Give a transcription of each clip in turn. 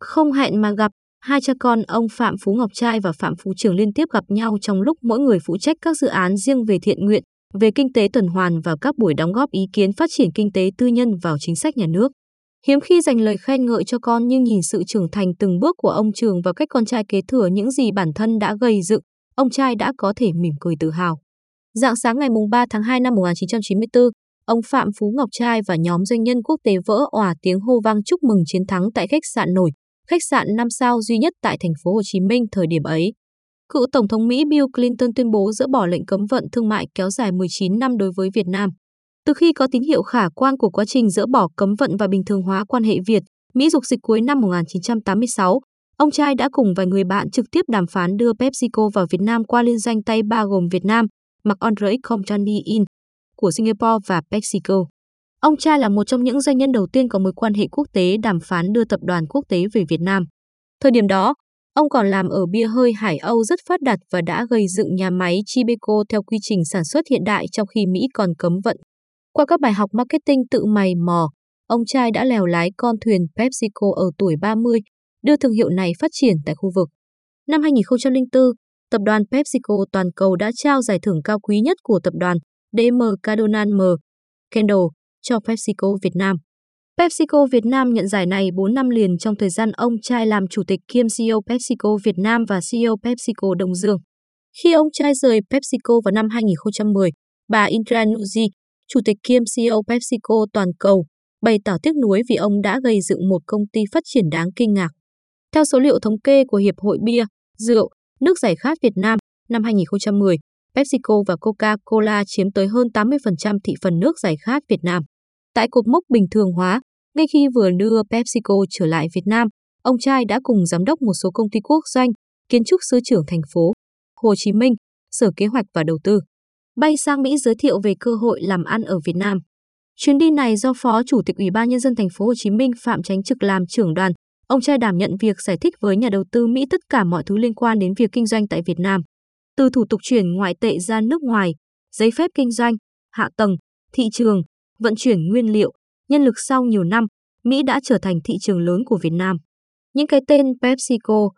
Không hẹn mà gặp, hai cha con ông Phạm Phú Ngọc Trai và Phạm Phú Trường liên tiếp gặp nhau trong lúc mỗi người phụ trách các dự án riêng về thiện nguyện, về kinh tế tuần hoàn và các buổi đóng góp ý kiến phát triển kinh tế tư nhân vào chính sách nhà nước. Hiếm khi dành lời khen ngợi cho con nhưng nhìn sự trưởng thành từng bước của ông Trường và cách con trai kế thừa những gì bản thân đã gây dựng, ông trai đã có thể mỉm cười tự hào. Dạng sáng ngày 3 tháng 2 năm 1994, ông Phạm Phú Ngọc Trai và nhóm doanh nhân quốc tế vỡ òa tiếng hô vang chúc mừng chiến thắng tại khách sạn nổi, khách sạn 5 sao duy nhất tại thành phố Hồ Chí Minh thời điểm ấy. Cựu Tổng thống Mỹ Bill Clinton tuyên bố dỡ bỏ lệnh cấm vận thương mại kéo dài 19 năm đối với Việt Nam. Từ khi có tín hiệu khả quan của quá trình dỡ bỏ cấm vận và bình thường hóa quan hệ Việt, Mỹ dục dịch cuối năm 1986, ông trai đã cùng vài người bạn trực tiếp đàm phán đưa PepsiCo vào Việt Nam qua liên danh tay ba gồm Việt Nam, Marc-André Company In của Singapore và PepsiCo. Ông cha là một trong những doanh nhân đầu tiên có mối quan hệ quốc tế đàm phán đưa tập đoàn quốc tế về Việt Nam. Thời điểm đó, ông còn làm ở bia hơi Hải Âu rất phát đạt và đã gây dựng nhà máy Chibeco theo quy trình sản xuất hiện đại trong khi Mỹ còn cấm vận. Qua các bài học marketing tự mày mò, ông trai đã lèo lái con thuyền PepsiCo ở tuổi 30, đưa thương hiệu này phát triển tại khu vực. Năm 2004, tập đoàn PepsiCo toàn cầu đã trao giải thưởng cao quý nhất của tập đoàn DM Cardinal M. Kendall cho PepsiCo Việt Nam. PepsiCo Việt Nam nhận giải này 4 năm liền trong thời gian ông trai làm chủ tịch kiêm CEO PepsiCo Việt Nam và CEO PepsiCo Đông Dương. Khi ông trai rời PepsiCo vào năm 2010, bà Indra Nuji, chủ tịch kiêm CEO PepsiCo toàn cầu, bày tỏ tiếc nuối vì ông đã gây dựng một công ty phát triển đáng kinh ngạc. Theo số liệu thống kê của Hiệp hội Bia, Rượu, Nước giải khát Việt Nam, năm 2010, PepsiCo và Coca-Cola chiếm tới hơn 80% thị phần nước giải khát Việt Nam. Tại cột mốc bình thường hóa, ngay khi vừa đưa PepsiCo trở lại Việt Nam, ông trai đã cùng giám đốc một số công ty quốc doanh, kiến trúc sư trưởng thành phố Hồ Chí Minh, Sở Kế hoạch và Đầu tư, bay sang Mỹ giới thiệu về cơ hội làm ăn ở Việt Nam. Chuyến đi này do Phó Chủ tịch Ủy ban nhân dân thành phố Hồ Chí Minh Phạm Chánh Trực làm trưởng đoàn, ông trai đảm nhận việc giải thích với nhà đầu tư Mỹ tất cả mọi thứ liên quan đến việc kinh doanh tại Việt Nam. Từ thủ tục chuyển ngoại tệ ra nước ngoài, giấy phép kinh doanh, hạ tầng, thị trường, vận chuyển nguyên liệu, nhân lực sau nhiều năm, Mỹ đã trở thành thị trường lớn của Việt Nam. Những cái tên PepsiCo,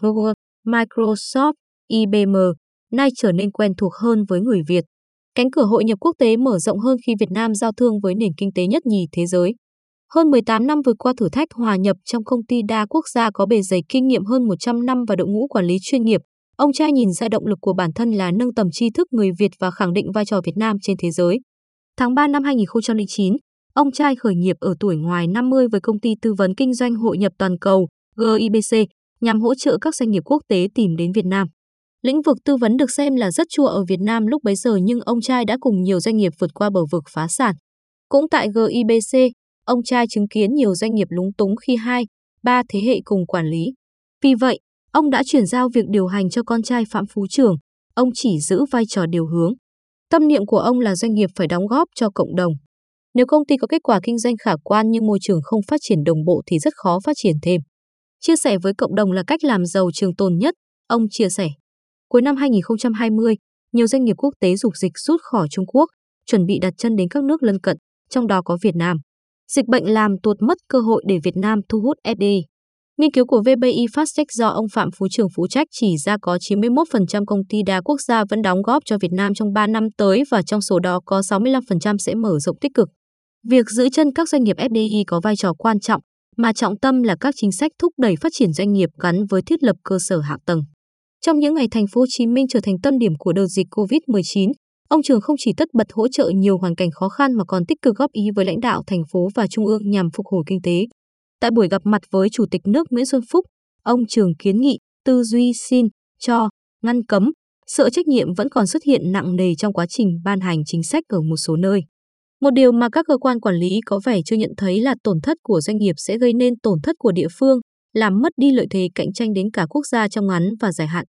Google, Microsoft, IBM nay trở nên quen thuộc hơn với người Việt. Cánh cửa hội nhập quốc tế mở rộng hơn khi Việt Nam giao thương với nền kinh tế nhất nhì thế giới. Hơn 18 năm vượt qua thử thách hòa nhập trong công ty đa quốc gia có bề dày kinh nghiệm hơn 100 năm và đội ngũ quản lý chuyên nghiệp, ông trai nhìn ra động lực của bản thân là nâng tầm tri thức người Việt và khẳng định vai trò Việt Nam trên thế giới. Tháng 3 năm 2009, ông trai khởi nghiệp ở tuổi ngoài 50 với công ty tư vấn kinh doanh hội nhập toàn cầu GIBC nhằm hỗ trợ các doanh nghiệp quốc tế tìm đến Việt Nam. Lĩnh vực tư vấn được xem là rất chua ở Việt Nam lúc bấy giờ nhưng ông trai đã cùng nhiều doanh nghiệp vượt qua bờ vực phá sản. Cũng tại GIBC, ông trai chứng kiến nhiều doanh nghiệp lúng túng khi hai, ba thế hệ cùng quản lý. Vì vậy, ông đã chuyển giao việc điều hành cho con trai Phạm Phú Trường, ông chỉ giữ vai trò điều hướng. Tâm niệm của ông là doanh nghiệp phải đóng góp cho cộng đồng. Nếu công ty có kết quả kinh doanh khả quan nhưng môi trường không phát triển đồng bộ thì rất khó phát triển thêm. Chia sẻ với cộng đồng là cách làm giàu trường tồn nhất, ông chia sẻ. Cuối năm 2020, nhiều doanh nghiệp quốc tế dục dịch rút khỏi Trung Quốc, chuẩn bị đặt chân đến các nước lân cận, trong đó có Việt Nam. Dịch bệnh làm tuột mất cơ hội để Việt Nam thu hút FDI. Nghiên cứu của VBI Fastech do ông Phạm Phú Trường phụ Trách chỉ ra có 91% công ty đa quốc gia vẫn đóng góp cho Việt Nam trong 3 năm tới và trong số đó có 65% sẽ mở rộng tích cực. Việc giữ chân các doanh nghiệp FDI có vai trò quan trọng, mà trọng tâm là các chính sách thúc đẩy phát triển doanh nghiệp gắn với thiết lập cơ sở hạ tầng. Trong những ngày thành phố Hồ Chí Minh trở thành tâm điểm của đợt dịch COVID-19, ông Trường không chỉ tất bật hỗ trợ nhiều hoàn cảnh khó khăn mà còn tích cực góp ý với lãnh đạo thành phố và trung ương nhằm phục hồi kinh tế. Tại buổi gặp mặt với Chủ tịch nước Nguyễn Xuân Phúc, ông Trường kiến nghị tư duy xin, cho, ngăn cấm, sợ trách nhiệm vẫn còn xuất hiện nặng nề trong quá trình ban hành chính sách ở một số nơi. Một điều mà các cơ quan quản lý có vẻ chưa nhận thấy là tổn thất của doanh nghiệp sẽ gây nên tổn thất của địa phương, làm mất đi lợi thế cạnh tranh đến cả quốc gia trong ngắn và dài hạn.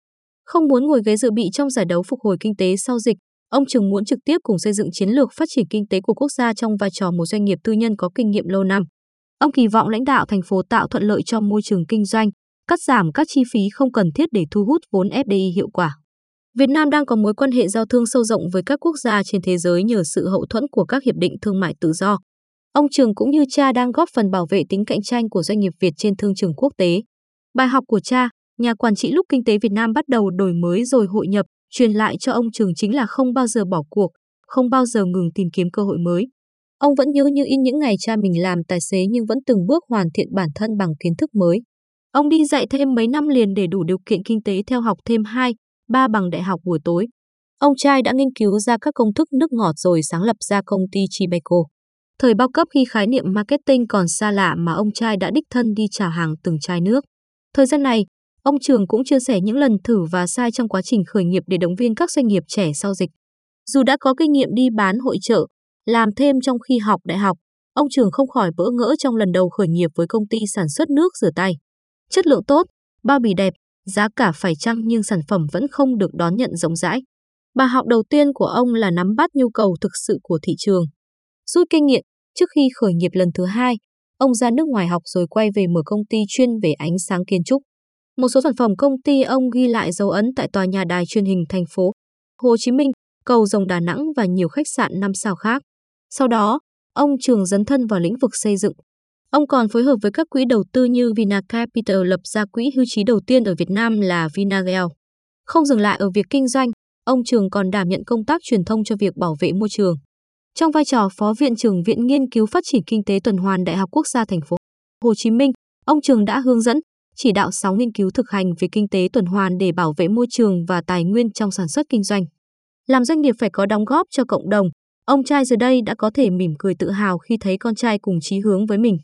Không muốn ngồi ghế dự bị trong giải đấu phục hồi kinh tế sau dịch, ông Trường muốn trực tiếp cùng xây dựng chiến lược phát triển kinh tế của quốc gia trong vai trò một doanh nghiệp tư nhân có kinh nghiệm lâu năm. Ông kỳ vọng lãnh đạo thành phố tạo thuận lợi cho môi trường kinh doanh, cắt giảm các chi phí không cần thiết để thu hút vốn FDI hiệu quả. Việt Nam đang có mối quan hệ giao thương sâu rộng với các quốc gia trên thế giới nhờ sự hậu thuẫn của các hiệp định thương mại tự do. Ông Trường cũng như cha đang góp phần bảo vệ tính cạnh tranh của doanh nghiệp Việt trên thương trường quốc tế. Bài học của cha, nhà quản trị lúc kinh tế Việt Nam bắt đầu đổi mới rồi hội nhập, truyền lại cho ông Trường chính là không bao giờ bỏ cuộc, không bao giờ ngừng tìm kiếm cơ hội mới. Ông vẫn nhớ như in những ngày cha mình làm tài xế nhưng vẫn từng bước hoàn thiện bản thân bằng kiến thức mới. Ông đi dạy thêm mấy năm liền để đủ điều kiện kinh tế theo học thêm 2, 3 bằng đại học buổi tối. Ông trai đã nghiên cứu ra các công thức nước ngọt rồi sáng lập ra công ty Chibeco. Thời bao cấp khi khái niệm marketing còn xa lạ mà ông trai đã đích thân đi trả hàng từng chai nước. Thời gian này, ông Trường cũng chia sẻ những lần thử và sai trong quá trình khởi nghiệp để động viên các doanh nghiệp trẻ sau dịch. Dù đã có kinh nghiệm đi bán hội trợ, làm thêm trong khi học đại học, ông Trường không khỏi bỡ ngỡ trong lần đầu khởi nghiệp với công ty sản xuất nước rửa tay. Chất lượng tốt, bao bì đẹp, giá cả phải chăng nhưng sản phẩm vẫn không được đón nhận rộng rãi. Bài học đầu tiên của ông là nắm bắt nhu cầu thực sự của thị trường. Rút kinh nghiệm, trước khi khởi nghiệp lần thứ hai, ông ra nước ngoài học rồi quay về mở công ty chuyên về ánh sáng kiến trúc. Một số sản phẩm công ty ông ghi lại dấu ấn tại tòa nhà đài truyền hình thành phố Hồ Chí Minh, cầu Rồng Đà Nẵng và nhiều khách sạn năm sao khác. Sau đó, ông Trường dấn thân vào lĩnh vực xây dựng. Ông còn phối hợp với các quỹ đầu tư như Vina Capital lập ra quỹ hưu trí đầu tiên ở Việt Nam là Vinagel. Không dừng lại ở việc kinh doanh, ông Trường còn đảm nhận công tác truyền thông cho việc bảo vệ môi trường. Trong vai trò Phó Viện trưởng Viện Nghiên cứu Phát triển Kinh tế Tuần hoàn Đại học Quốc gia thành phố Hồ Chí Minh, ông Trường đã hướng dẫn, chỉ đạo 6 nghiên cứu thực hành về kinh tế tuần hoàn để bảo vệ môi trường và tài nguyên trong sản xuất kinh doanh. Làm doanh nghiệp phải có đóng góp cho cộng đồng, ông trai giờ đây đã có thể mỉm cười tự hào khi thấy con trai cùng chí hướng với mình.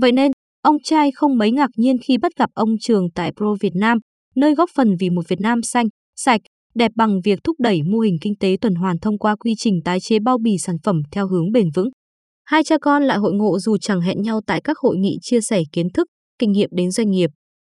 Vậy nên, ông trai không mấy ngạc nhiên khi bắt gặp ông Trường tại Pro Việt Nam, nơi góp phần vì một Việt Nam xanh, sạch, đẹp bằng việc thúc đẩy mô hình kinh tế tuần hoàn thông qua quy trình tái chế bao bì sản phẩm theo hướng bền vững. Hai cha con lại hội ngộ dù chẳng hẹn nhau tại các hội nghị chia sẻ kiến thức, kinh nghiệm đến doanh nghiệp.